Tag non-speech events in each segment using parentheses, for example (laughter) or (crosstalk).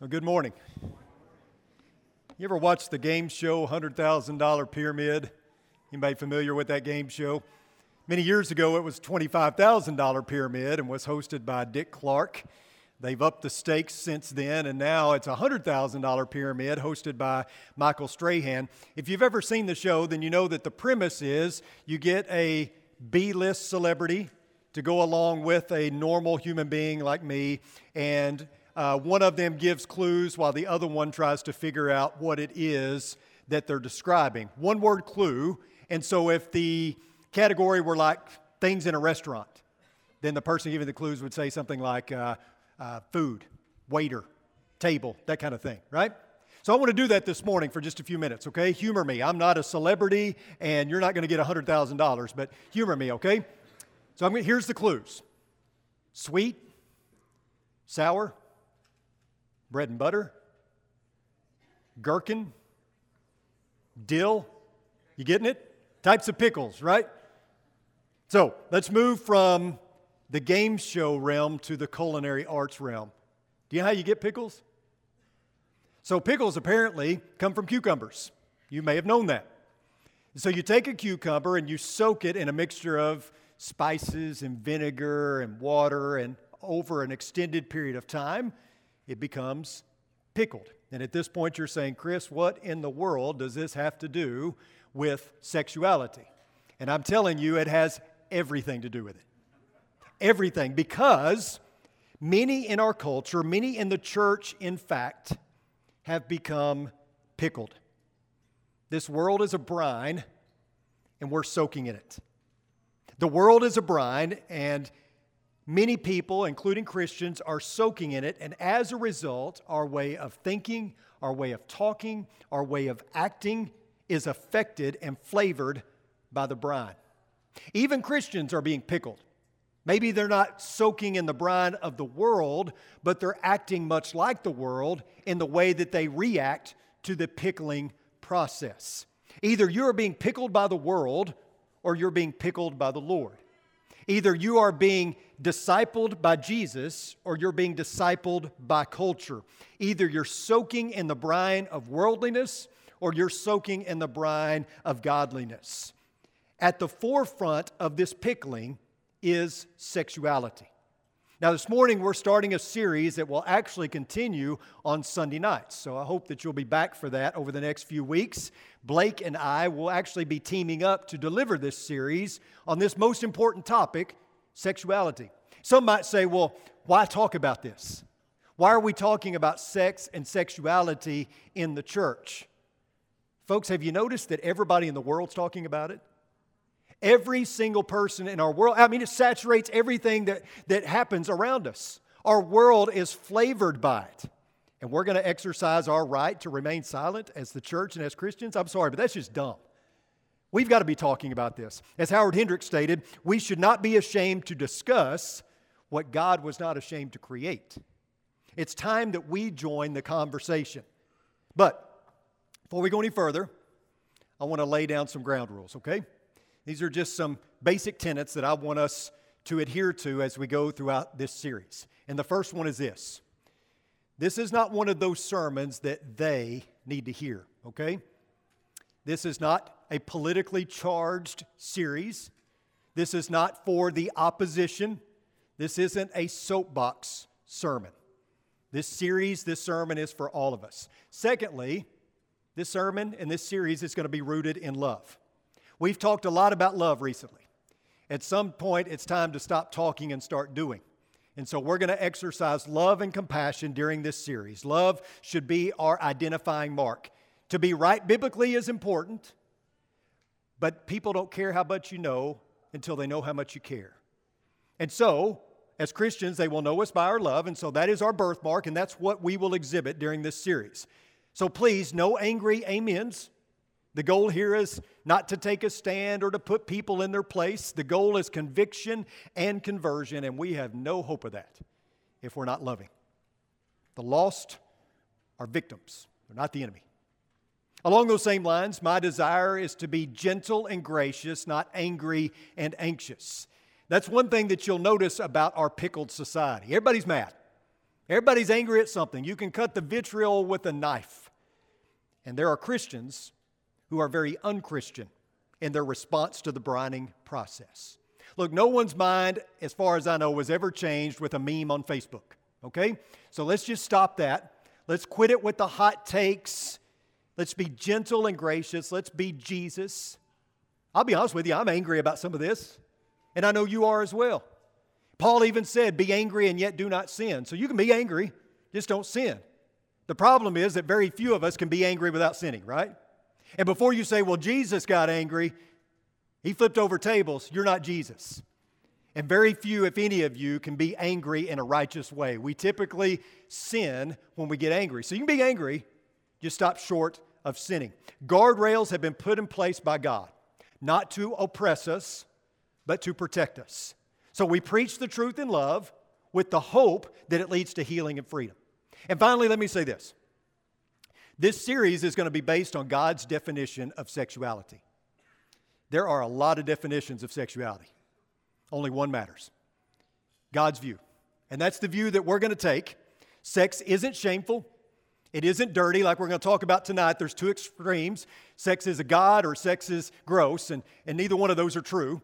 Well, good morning. You ever watch the game show $100,000 Pyramid? Anybody familiar with that game show? Many years ago, it was $25,000 Pyramid and was hosted by Dick Clark. They've upped the stakes since then, and now it's a $100,000 pyramid hosted by Michael Strahan. If you've ever seen the show, then you know that the premise is you get a B list celebrity to go along with a normal human being like me, and uh, one of them gives clues while the other one tries to figure out what it is that they're describing. One word clue. And so if the category were like things in a restaurant, then the person giving the clues would say something like uh, uh, food, waiter, table, that kind of thing, right? So I want to do that this morning for just a few minutes, okay? Humor me. I'm not a celebrity, and you're not going to get $100,000, but humor me, okay? So I'm, here's the clues sweet, sour, bread and butter, gherkin, dill. You getting it? Types of pickles, right? So let's move from the game show realm to the culinary arts realm. Do you know how you get pickles? So, pickles apparently come from cucumbers. You may have known that. So, you take a cucumber and you soak it in a mixture of spices and vinegar and water, and over an extended period of time, it becomes pickled. And at this point, you're saying, Chris, what in the world does this have to do with sexuality? And I'm telling you, it has everything to do with it. Everything, because many in our culture, many in the church, in fact, have become pickled. This world is a brine, and we're soaking in it. The world is a brine, and Many people, including Christians, are soaking in it, and as a result, our way of thinking, our way of talking, our way of acting is affected and flavored by the brine. Even Christians are being pickled. Maybe they're not soaking in the brine of the world, but they're acting much like the world in the way that they react to the pickling process. Either you're being pickled by the world or you're being pickled by the Lord. Either you are being discipled by Jesus or you're being discipled by culture. Either you're soaking in the brine of worldliness or you're soaking in the brine of godliness. At the forefront of this pickling is sexuality. Now, this morning we're starting a series that will actually continue on Sunday nights. So I hope that you'll be back for that over the next few weeks. Blake and I will actually be teaming up to deliver this series on this most important topic sexuality. Some might say, well, why talk about this? Why are we talking about sex and sexuality in the church? Folks, have you noticed that everybody in the world's talking about it? Every single person in our world, I mean, it saturates everything that, that happens around us. Our world is flavored by it. And we're going to exercise our right to remain silent as the church and as Christians. I'm sorry, but that's just dumb. We've got to be talking about this. As Howard Hendricks stated, we should not be ashamed to discuss what God was not ashamed to create. It's time that we join the conversation. But before we go any further, I want to lay down some ground rules, okay? These are just some basic tenets that I want us to adhere to as we go throughout this series. And the first one is this this is not one of those sermons that they need to hear, okay? This is not a politically charged series. This is not for the opposition. This isn't a soapbox sermon. This series, this sermon is for all of us. Secondly, this sermon and this series is going to be rooted in love. We've talked a lot about love recently. At some point, it's time to stop talking and start doing. And so we're going to exercise love and compassion during this series. Love should be our identifying mark. To be right biblically is important, but people don't care how much you know until they know how much you care. And so, as Christians, they will know us by our love, and so that is our birthmark, and that's what we will exhibit during this series. So please, no angry amens. The goal here is not to take a stand or to put people in their place. The goal is conviction and conversion, and we have no hope of that if we're not loving. The lost are victims, they're not the enemy. Along those same lines, my desire is to be gentle and gracious, not angry and anxious. That's one thing that you'll notice about our pickled society. Everybody's mad. Everybody's angry at something. You can cut the vitriol with a knife. And there are Christians who are very unchristian in their response to the brining process. Look, no one's mind, as far as I know, was ever changed with a meme on Facebook, okay? So let's just stop that. Let's quit it with the hot takes. Let's be gentle and gracious. Let's be Jesus. I'll be honest with you, I'm angry about some of this, and I know you are as well. Paul even said, Be angry and yet do not sin. So you can be angry, just don't sin. The problem is that very few of us can be angry without sinning, right? And before you say, Well, Jesus got angry, he flipped over tables, you're not Jesus. And very few, if any of you, can be angry in a righteous way. We typically sin when we get angry. So you can be angry, just stop short of sinning. Guardrails have been put in place by God, not to oppress us, but to protect us. So we preach the truth in love with the hope that it leads to healing and freedom. And finally, let me say this this series is going to be based on God's definition of sexuality. There are a lot of definitions of sexuality, only one matters God's view. And that's the view that we're going to take. Sex isn't shameful. It isn't dirty, like we're going to talk about tonight. There's two extremes. Sex is a God or sex is gross, and, and neither one of those are true.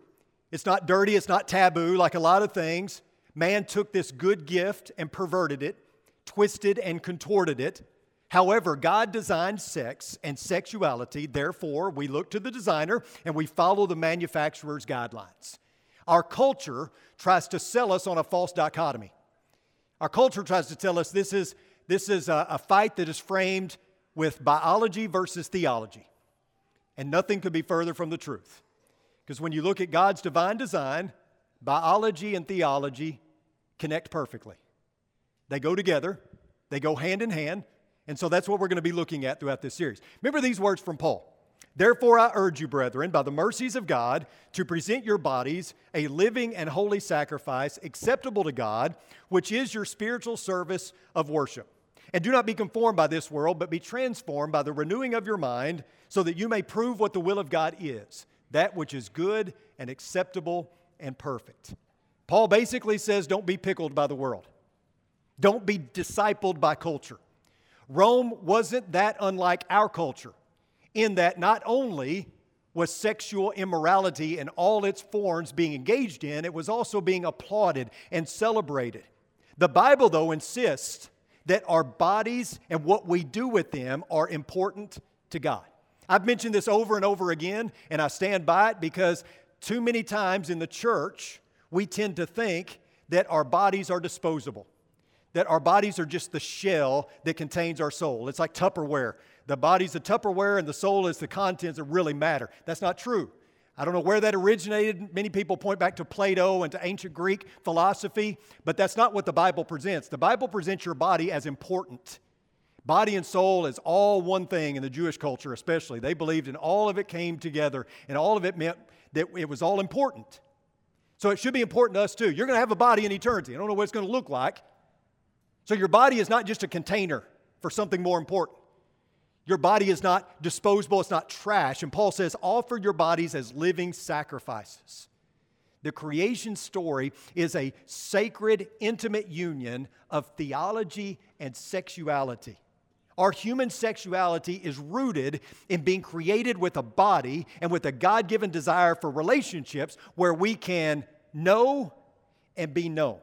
It's not dirty, it's not taboo, like a lot of things. Man took this good gift and perverted it, twisted and contorted it. However, God designed sex and sexuality, therefore, we look to the designer and we follow the manufacturer's guidelines. Our culture tries to sell us on a false dichotomy. Our culture tries to tell us this is this is a, a fight that is framed with biology versus theology. And nothing could be further from the truth. Because when you look at God's divine design, biology and theology connect perfectly. They go together, they go hand in hand. And so that's what we're going to be looking at throughout this series. Remember these words from Paul. Therefore, I urge you, brethren, by the mercies of God, to present your bodies a living and holy sacrifice acceptable to God, which is your spiritual service of worship. And do not be conformed by this world, but be transformed by the renewing of your mind, so that you may prove what the will of God is, that which is good and acceptable and perfect. Paul basically says don't be pickled by the world, don't be discipled by culture. Rome wasn't that unlike our culture, in that not only was sexual immorality in all its forms being engaged in, it was also being applauded and celebrated. The Bible, though, insists that our bodies and what we do with them are important to God. I've mentioned this over and over again, and I stand by it because too many times in the church, we tend to think that our bodies are disposable, that our bodies are just the shell that contains our soul. It's like Tupperware. The body's the Tupperware, and the soul is the contents that really matter. That's not true. I don't know where that originated. Many people point back to Plato and to ancient Greek philosophy, but that's not what the Bible presents. The Bible presents your body as important. Body and soul is all one thing in the Jewish culture, especially. They believed in all of it came together, and all of it meant that it was all important. So it should be important to us too. You're going to have a body in eternity. I don't know what it's going to look like. So your body is not just a container for something more important. Your body is not disposable, it's not trash. And Paul says, offer your bodies as living sacrifices. The creation story is a sacred, intimate union of theology and sexuality. Our human sexuality is rooted in being created with a body and with a God given desire for relationships where we can know and be known.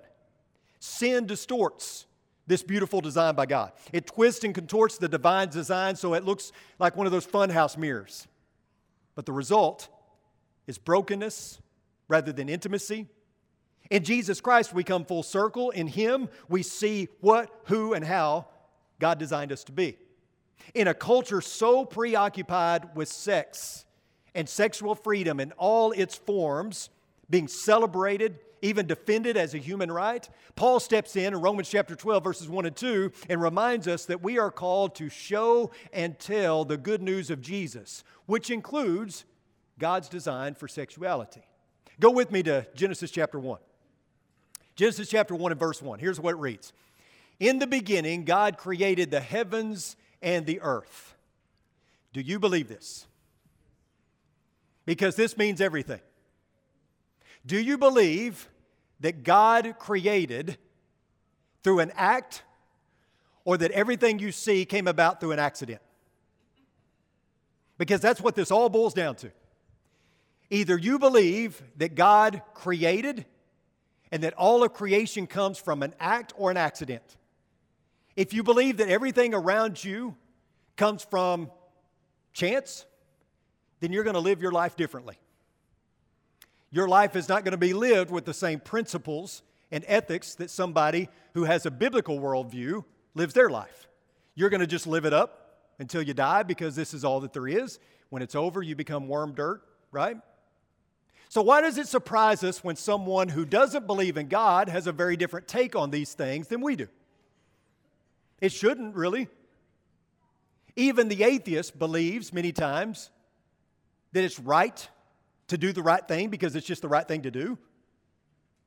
Sin distorts this beautiful design by God. It twists and contorts the divine design so it looks like one of those funhouse mirrors. But the result is brokenness rather than intimacy. In Jesus Christ, we come full circle. In Him, we see what, who, and how God designed us to be. In a culture so preoccupied with sex and sexual freedom in all its forms, being celebrated even defended as a human right. Paul steps in in Romans chapter 12, verses 1 and 2, and reminds us that we are called to show and tell the good news of Jesus, which includes God's design for sexuality. Go with me to Genesis chapter 1. Genesis chapter 1 and verse 1. Here's what it reads In the beginning, God created the heavens and the earth. Do you believe this? Because this means everything. Do you believe that God created through an act or that everything you see came about through an accident. Because that's what this all boils down to. Either you believe that God created and that all of creation comes from an act or an accident. If you believe that everything around you comes from chance, then you're going to live your life differently. Your life is not going to be lived with the same principles and ethics that somebody who has a biblical worldview lives their life. You're going to just live it up until you die because this is all that there is. When it's over, you become worm dirt, right? So, why does it surprise us when someone who doesn't believe in God has a very different take on these things than we do? It shouldn't really. Even the atheist believes many times that it's right to do the right thing because it's just the right thing to do.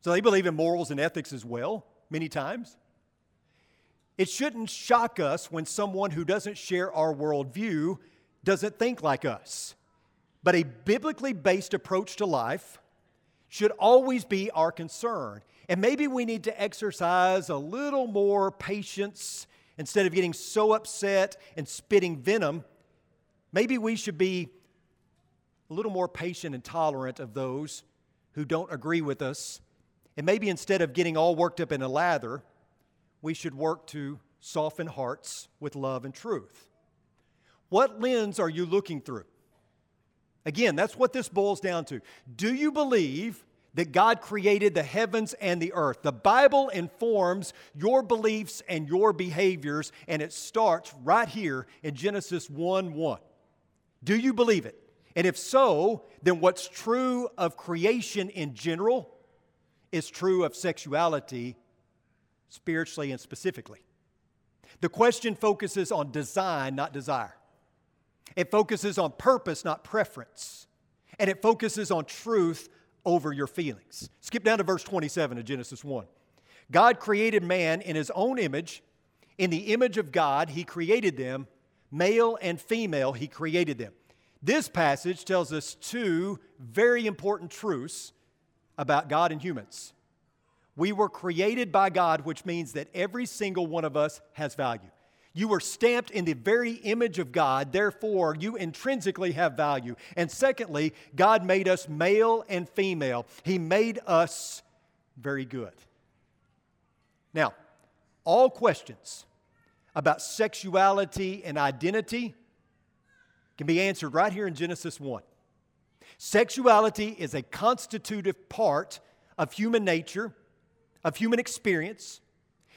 So they believe in morals and ethics as well, many times. It shouldn't shock us when someone who doesn't share our worldview doesn't think like us. But a biblically based approach to life should always be our concern. And maybe we need to exercise a little more patience instead of getting so upset and spitting venom. Maybe we should be a little more patient and tolerant of those who don't agree with us. And maybe instead of getting all worked up in a lather, we should work to soften hearts with love and truth. What lens are you looking through? Again, that's what this boils down to. Do you believe that God created the heavens and the earth? The Bible informs your beliefs and your behaviors, and it starts right here in Genesis 1 1. Do you believe it? And if so, then what's true of creation in general is true of sexuality spiritually and specifically. The question focuses on design, not desire. It focuses on purpose, not preference. And it focuses on truth over your feelings. Skip down to verse 27 of Genesis 1. God created man in his own image. In the image of God, he created them. Male and female, he created them. This passage tells us two very important truths about God and humans. We were created by God, which means that every single one of us has value. You were stamped in the very image of God, therefore, you intrinsically have value. And secondly, God made us male and female, He made us very good. Now, all questions about sexuality and identity can be answered right here in Genesis 1. Sexuality is a constitutive part of human nature of human experience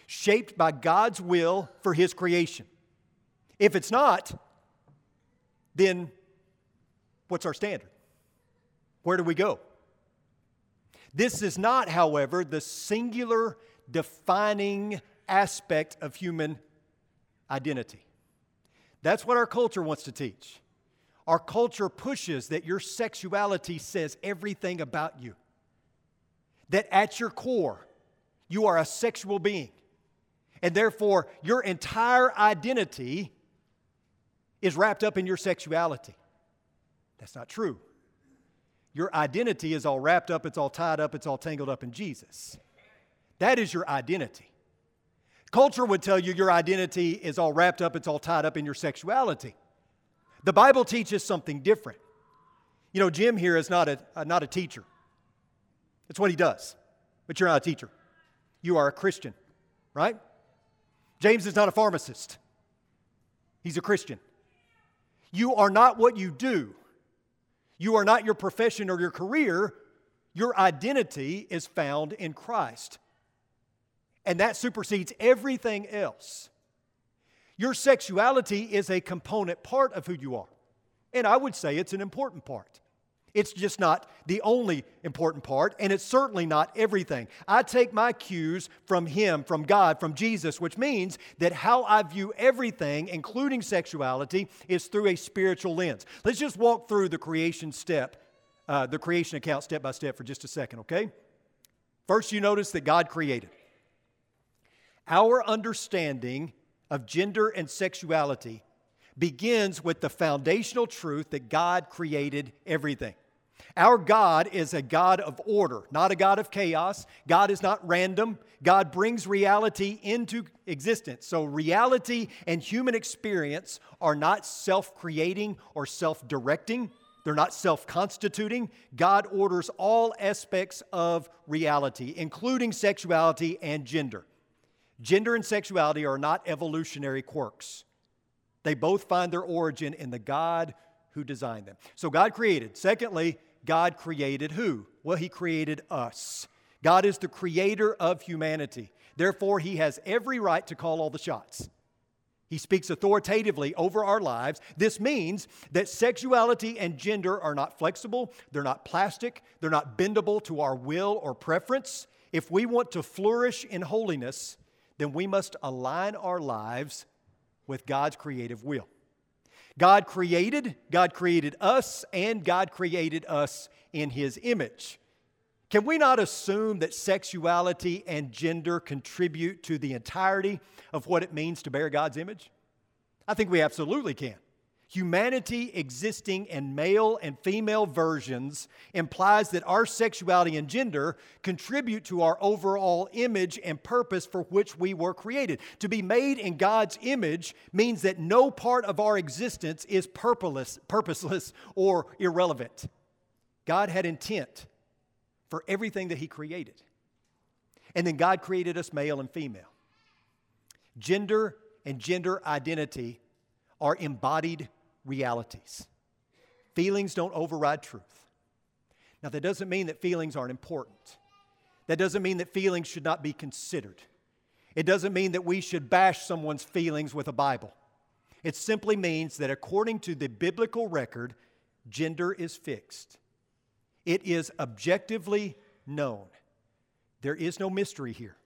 shaped by God's will for His creation. If it's not, then what's our standard? Where do we go? This is not, however, the singular defining aspect of human identity. That's what our culture wants to teach. Our culture pushes that your sexuality says everything about you. That at your core, you are a sexual being. And therefore, your entire identity is wrapped up in your sexuality. That's not true. Your identity is all wrapped up, it's all tied up, it's all tangled up in Jesus. That is your identity. Culture would tell you your identity is all wrapped up, it's all tied up in your sexuality. The Bible teaches something different. You know, Jim here is not a, not a teacher. That's what he does, but you're not a teacher you are a Christian, right? James is not a pharmacist, he's a Christian. You are not what you do, you are not your profession or your career. Your identity is found in Christ. And that supersedes everything else. Your sexuality is a component part of who you are. And I would say it's an important part. It's just not the only important part, and it's certainly not everything. I take my cues from Him, from God, from Jesus, which means that how I view everything, including sexuality, is through a spiritual lens. Let's just walk through the creation step, uh, the creation account step by step for just a second, okay? First, you notice that God created. Our understanding of gender and sexuality begins with the foundational truth that God created everything. Our God is a God of order, not a God of chaos. God is not random. God brings reality into existence. So, reality and human experience are not self creating or self directing, they're not self constituting. God orders all aspects of reality, including sexuality and gender. Gender and sexuality are not evolutionary quirks, they both find their origin in the God who designed them. So, God created. Secondly, God created who? Well, He created us. God is the creator of humanity. Therefore, He has every right to call all the shots. He speaks authoritatively over our lives. This means that sexuality and gender are not flexible, they're not plastic, they're not bendable to our will or preference. If we want to flourish in holiness, then we must align our lives with God's creative will. God created, God created us, and God created us in His image. Can we not assume that sexuality and gender contribute to the entirety of what it means to bear God's image? I think we absolutely can. Humanity existing in male and female versions implies that our sexuality and gender contribute to our overall image and purpose for which we were created. To be made in God's image means that no part of our existence is purposeless, purposeless or irrelevant. God had intent for everything that He created. And then God created us male and female. Gender and gender identity are embodied realities. Feelings don't override truth. Now, that doesn't mean that feelings aren't important. That doesn't mean that feelings should not be considered. It doesn't mean that we should bash someone's feelings with a Bible. It simply means that according to the biblical record, gender is fixed. It is objectively known. There is no mystery here.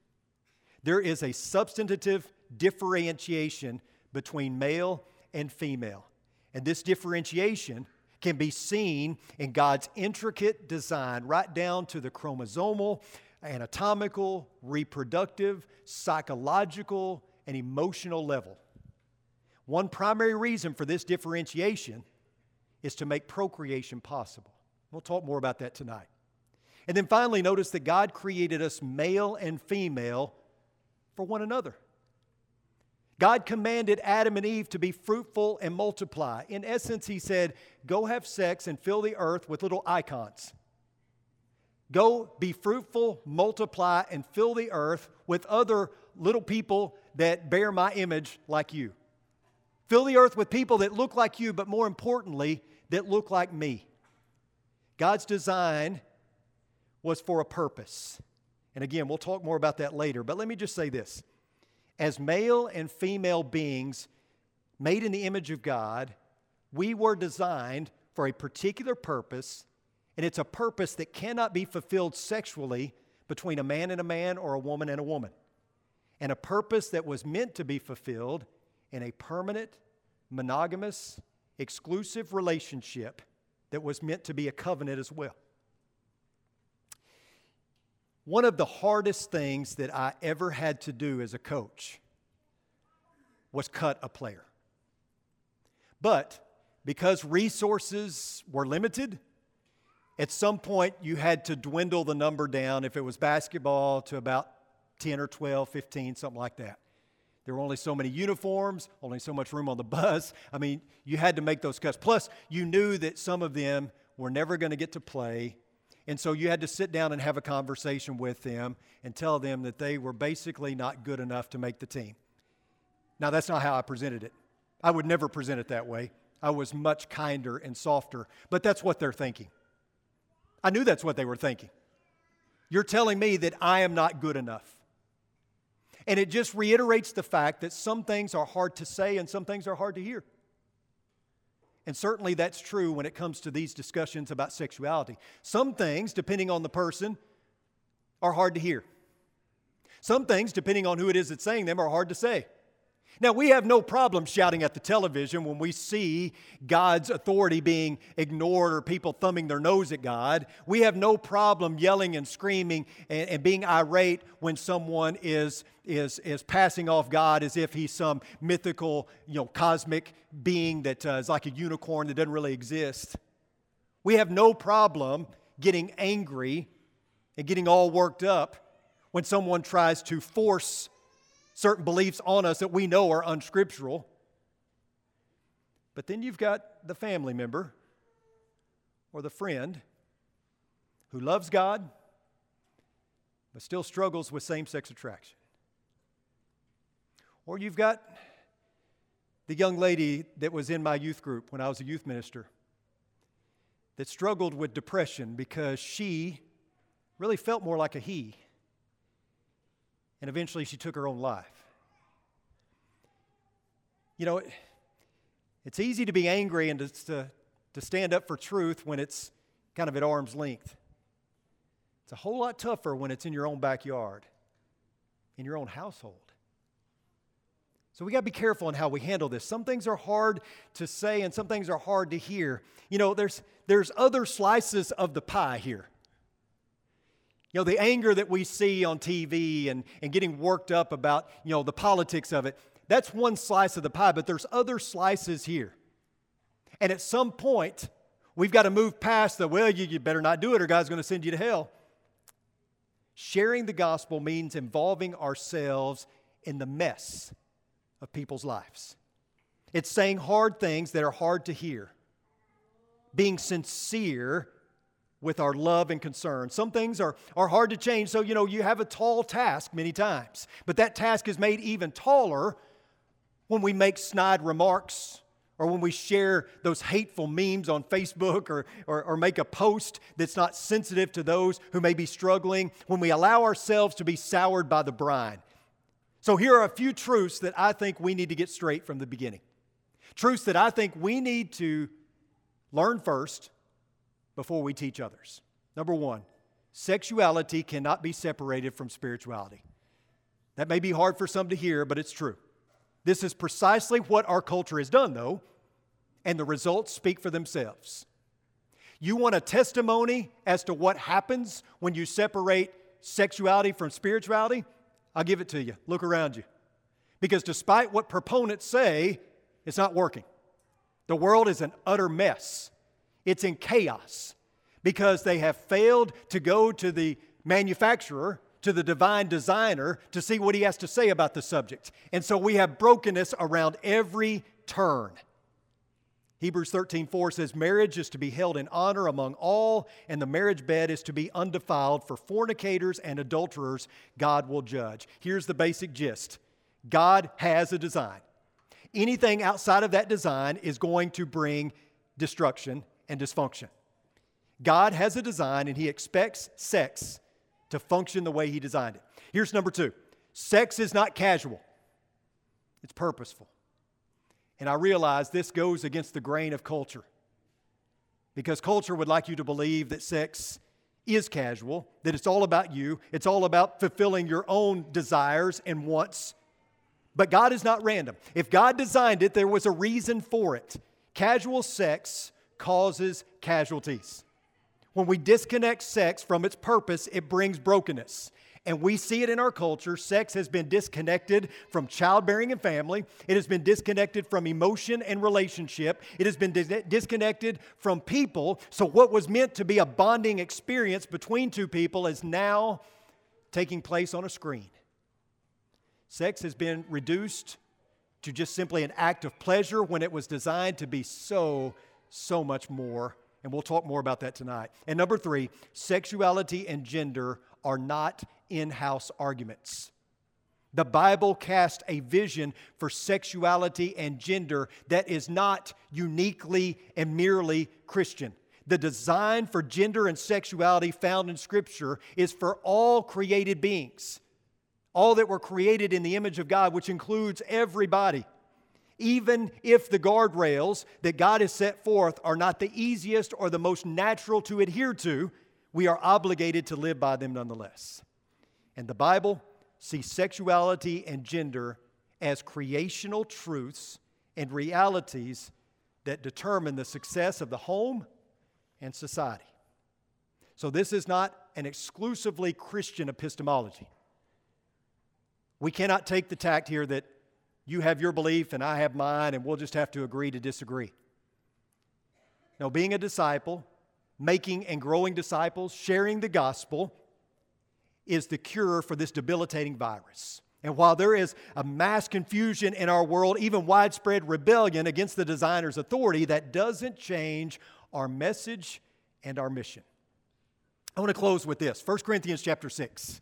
There is a substantive differentiation between male and female. And this differentiation can be seen in God's intricate design, right down to the chromosomal, anatomical, reproductive, psychological, and emotional level. One primary reason for this differentiation is to make procreation possible. We'll talk more about that tonight. And then finally, notice that God created us male and female for one another. God commanded Adam and Eve to be fruitful and multiply. In essence, He said, Go have sex and fill the earth with little icons. Go be fruitful, multiply, and fill the earth with other little people that bear my image like you. Fill the earth with people that look like you, but more importantly, that look like me. God's design was for a purpose. And again, we'll talk more about that later, but let me just say this as male and female beings made in the image of God, we were designed for a particular purpose, and it's a purpose that cannot be fulfilled sexually between a man and a man or a woman and a woman, and a purpose that was meant to be fulfilled in a permanent, monogamous, exclusive relationship that was meant to be a covenant as well. One of the hardest things that I ever had to do as a coach was cut a player. But because resources were limited, at some point you had to dwindle the number down if it was basketball to about 10 or 12, 15, something like that. There were only so many uniforms, only so much room on the (laughs) bus. I mean, you had to make those cuts. Plus, you knew that some of them were never going to get to play and so you had to sit down and have a conversation with them and tell them that they were basically not good enough to make the team. Now, that's not how I presented it. I would never present it that way. I was much kinder and softer, but that's what they're thinking. I knew that's what they were thinking. You're telling me that I am not good enough. And it just reiterates the fact that some things are hard to say and some things are hard to hear. And certainly that's true when it comes to these discussions about sexuality. Some things, depending on the person, are hard to hear. Some things, depending on who it is that's saying them, are hard to say. Now, we have no problem shouting at the television when we see God's authority being ignored or people thumbing their nose at God. We have no problem yelling and screaming and, and, being irate when someone is, is, is passing off God as if he's some mythical, you know, cosmic being that uh, is like a unicorn that doesn't really exist. We have no problem getting angry and getting all worked up when someone tries to force certain beliefs on us that we know are unscriptural. But then you've got the family member or the friend who loves God but still struggles with same sex attraction. Or you've got the young lady that was in my youth group when I was a youth minister that struggled with depression because she really felt more like a he. And eventually she took her own life. You know, it's easy to be angry and to, to stand up for truth when it's kind of at arm's length. It's a whole lot tougher when it's in your own backyard, in your own household. So we got to be careful in how we handle this. Some things are hard to say and some things are hard to hear. You know, there's there's other slices of the pie here. You know, the anger that we see on TV and, and getting worked up about, you know, the politics of it, that's one slice of the pie, but there's other slices here. And at some point, we've got to move past the, well, you, you better not do it or God's going to send you to hell. Sharing the gospel means involving ourselves in the mess of people's lives. It's saying hard things that are hard to hear, being sincere with our love and concern. Some things are, are hard to change, so you know, you have a tall task many times, but that task is made even taller when we make snide remarks or when we share those hateful memes on Facebook or, or, or, make a post that's not sensitive to those who may be struggling, when we allow ourselves to be soured by the brine. So, here are a few truths that I think we need to get straight from the beginning. Truths that I think we need to learn first before we teach others. Number one, sexuality cannot be separated from spirituality. That may be hard for some to hear, but it's true. This is precisely what our culture has done, though, and the results speak for themselves. You want a testimony as to what happens when you separate sexuality from spirituality? I'll give it to you. Look around you. Because despite what proponents say, it's not working. The world is an utter mess, it's in chaos because they have failed to go to the manufacturer to the divine designer to see what he has to say about the subject. And so we have brokenness around every turn. Hebrews 13, 4 says, Marriage is to be held in honor among all, and the marriage bed is to be undefiled. For fornicators and adulterers, God will judge. Here's the basic gist God has a design. Anything outside of that design is going to bring destruction and dysfunction. God has a design, and He expects sex to function the way He designed it. Here's number two sex is not casual, it's purposeful. And I realize this goes against the grain of culture because culture would like you to believe that sex is casual, that it's all about you, it's all about fulfilling your own desires and wants. But God is not random. If God designed it, there was a reason for it. Casual sex causes casualties. When we disconnect sex from its purpose, it brings brokenness. And we see it in our culture. Sex has been disconnected from childbearing and family. It has been disconnected from emotion and relationship. It has been dis- disconnected from people. So, what was meant to be a bonding experience between two people is now taking place on a screen. Sex has been reduced to just simply an act of pleasure when it was designed to be so, so much more and we'll talk more about that tonight. And number three, sexuality and gender are not in house arguments. The Bible casts a vision for sexuality and gender that is not uniquely and merely Christian. The design for gender and sexuality found in Scripture is for all created beings, all that were created in the image of God, which includes everybody even if the guardrails that God has set forth are not the easiest or the most natural to adhere to, we are obligated to live by them nonetheless. And the Bible sees sexuality and gender as creational truths and realities that determine the success of the home and society. So, this is not an exclusively Christian epistemology. We cannot take the tact here that you have your belief and I have mine, and we'll just have to agree to disagree. Now, being a disciple making and growing disciples, sharing the gospel, is the cure for this debilitating virus. And while there is a mass confusion in our world, even widespread rebellion against the designer's authority, that doesn't change our message and our mission. I want to close with this 1 Corinthians chapter 6,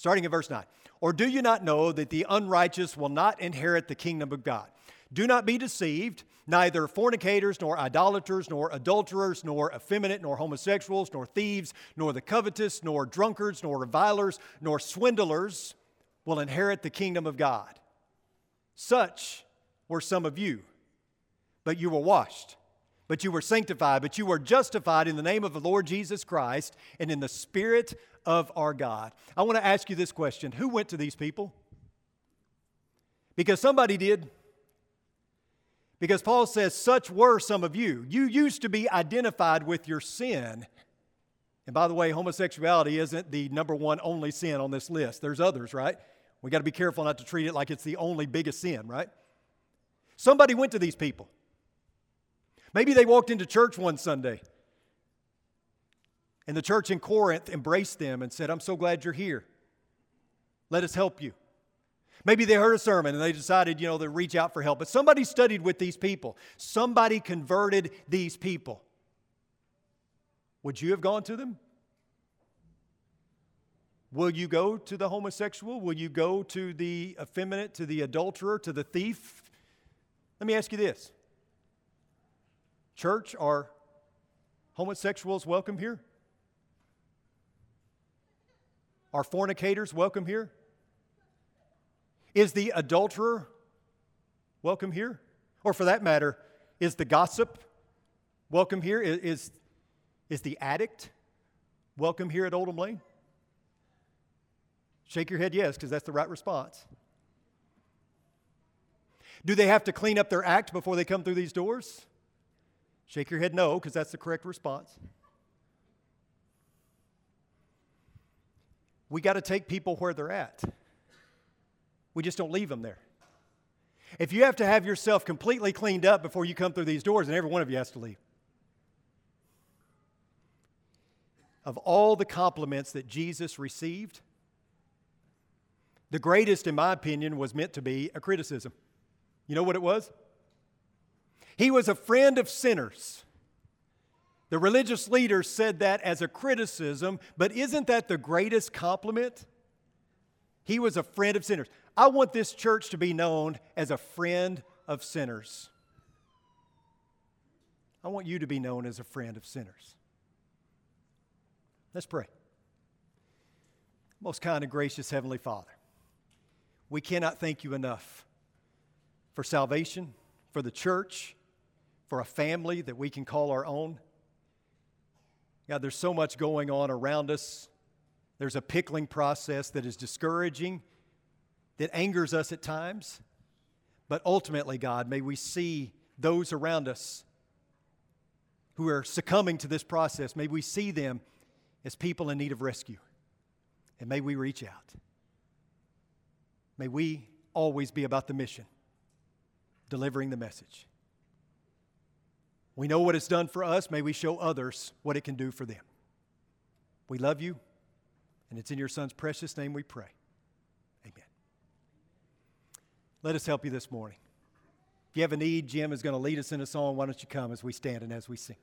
starting at verse 9. Or do you not know that the unrighteous will not inherit the kingdom of God? Do not be deceived. Neither fornicators, nor idolaters, nor adulterers, nor effeminate, nor homosexuals, nor thieves, nor the covetous, nor drunkards, nor revilers, nor swindlers will inherit the kingdom of God. Such were some of you, but you were washed, but you were sanctified, but you were justified in the name of the Lord Jesus Christ and in the Spirit of our God. I want to ask you this question Who went to these people? Because somebody did. Because Paul says, Such were some of you. You used to be identified with your sin. And by the way, homosexuality isn't the number one only sin on this list. There's others, right? We got to be careful not to treat it like it's the only biggest sin, right? Somebody went to these people. Maybe they walked into church one Sunday and the church in Corinth embraced them and said, I'm so glad you're here. Let us help you. Maybe they heard a sermon and they decided, you know, to reach out for help. But somebody studied with these people. Somebody converted these people. Would you have gone to them? Will you go to the homosexual? Will you go to the effeminate, to the adulterer, to the thief? Let me ask you this Church, are homosexuals welcome here? Are fornicators welcome here? Is the adulterer welcome here? Or for that matter, is the gossip welcome here? Is, is, is the addict welcome here at Oldham Lane? Shake your head yes, because that's the right response. Do they have to clean up their act before they come through these doors? Shake your head no, because that's the correct response. We got to take people where they're at. We just don't leave them there. If you have to have yourself completely cleaned up before you come through these doors, and every one of you has to leave. Of all the compliments that Jesus received, the greatest, in my opinion, was meant to be a criticism. You know what it was? He was a friend of sinners. The religious leaders said that as a criticism, but isn't that the greatest compliment? He was a friend of sinners. I want this church to be known as a friend of sinners. I want you to be known as a friend of sinners. Let's pray. Most kind and gracious Heavenly Father, we cannot thank you enough for salvation, for the church, for a family that we can call our own. God, there's so much going on around us. There's a pickling process that is discouraging, that angers us at times. But ultimately, God, may we see those around us who are succumbing to this process, may we see them as people in need of rescue. And may we reach out. May we always be about the mission, delivering the message. We know what it's done for us. May we show others what it can do for them. We love you, and it's in your Son's precious name we pray. Amen. Let us help you this morning. If you have a need, Jim is going to lead us in a song. Why don't you come as we stand and as we sing?